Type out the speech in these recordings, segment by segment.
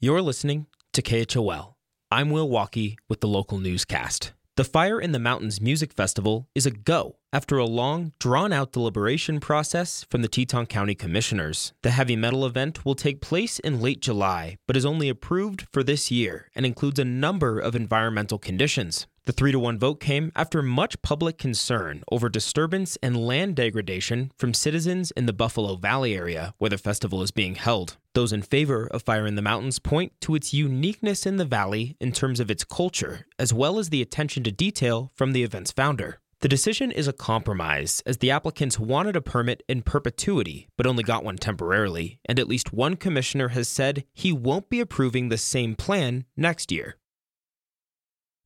You're listening to KHOL. I'm Will Walkey with the local newscast. The Fire in the Mountains Music Festival is a go after a long, drawn out deliberation process from the Teton County Commissioners. The heavy metal event will take place in late July, but is only approved for this year and includes a number of environmental conditions. The 3 to 1 vote came after much public concern over disturbance and land degradation from citizens in the Buffalo Valley area where the festival is being held. Those in favor of Fire in the Mountains point to its uniqueness in the valley in terms of its culture, as well as the attention to detail from the event's founder. The decision is a compromise, as the applicants wanted a permit in perpetuity, but only got one temporarily, and at least one commissioner has said he won't be approving the same plan next year.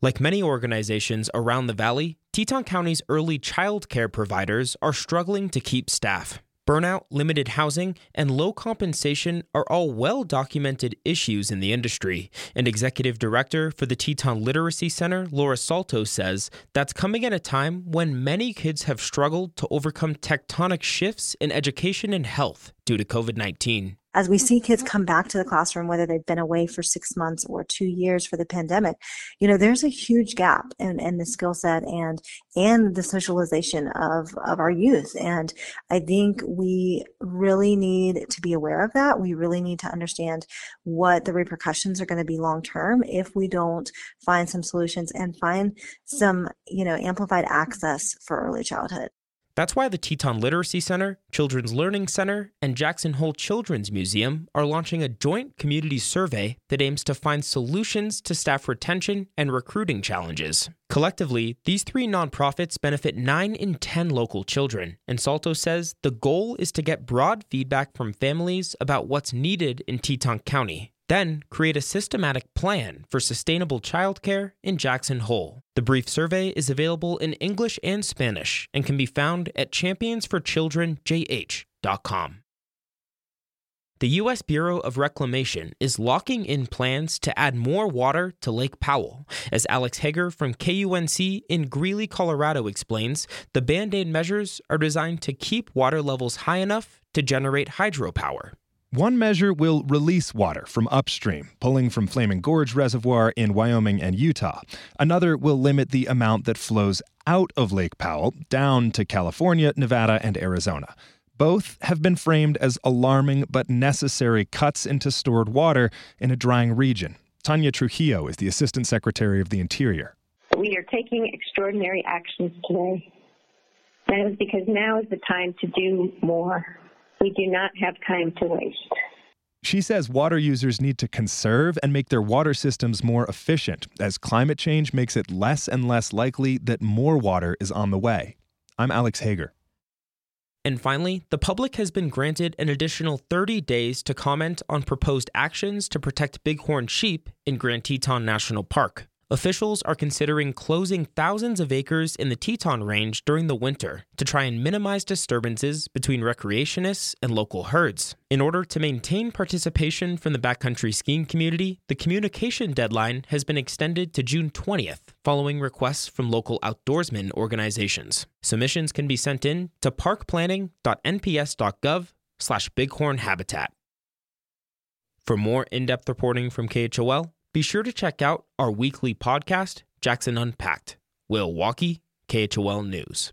Like many organizations around the valley, Teton County's early child care providers are struggling to keep staff. Burnout, limited housing, and low compensation are all well documented issues in the industry. And Executive Director for the Teton Literacy Center, Laura Salto, says that's coming at a time when many kids have struggled to overcome tectonic shifts in education and health due to COVID 19 as we see kids mm-hmm. come back to the classroom, whether they've been away for six months or two years for the pandemic, you know, there's a huge gap in, in the skill set and and the socialization of, of our youth. And I think we really need to be aware of that. We really need to understand what the repercussions are going to be long term if we don't find some solutions and find some, you know, amplified access for early childhood. That's why the Teton Literacy Center, Children's Learning Center, and Jackson Hole Children's Museum are launching a joint community survey that aims to find solutions to staff retention and recruiting challenges. Collectively, these three nonprofits benefit 9 in 10 local children, and Salto says the goal is to get broad feedback from families about what's needed in Teton County then create a systematic plan for sustainable childcare in Jackson Hole. The brief survey is available in English and Spanish and can be found at championsforchildrenjh.com. The U.S. Bureau of Reclamation is locking in plans to add more water to Lake Powell. As Alex Hager from KUNC in Greeley, Colorado explains, the band aid measures are designed to keep water levels high enough to generate hydropower. One measure will release water from upstream, pulling from Flaming Gorge Reservoir in Wyoming and Utah. Another will limit the amount that flows out of Lake Powell down to California, Nevada, and Arizona. Both have been framed as alarming but necessary cuts into stored water in a drying region. Tanya Trujillo is the Assistant Secretary of the Interior. We are taking extraordinary actions today. That is because now is the time to do more. We do not have time to waste. She says water users need to conserve and make their water systems more efficient, as climate change makes it less and less likely that more water is on the way. I'm Alex Hager. And finally, the public has been granted an additional 30 days to comment on proposed actions to protect bighorn sheep in Grand Teton National Park. Officials are considering closing thousands of acres in the Teton Range during the winter to try and minimize disturbances between recreationists and local herds. In order to maintain participation from the backcountry skiing community, the communication deadline has been extended to June 20th, following requests from local outdoorsmen organizations. Submissions can be sent in to parkplanning.nps.gov slash bighorn habitat. For more in-depth reporting from KHOL, be sure to check out our weekly podcast, Jackson Unpacked. Will Walkey, KHOL News.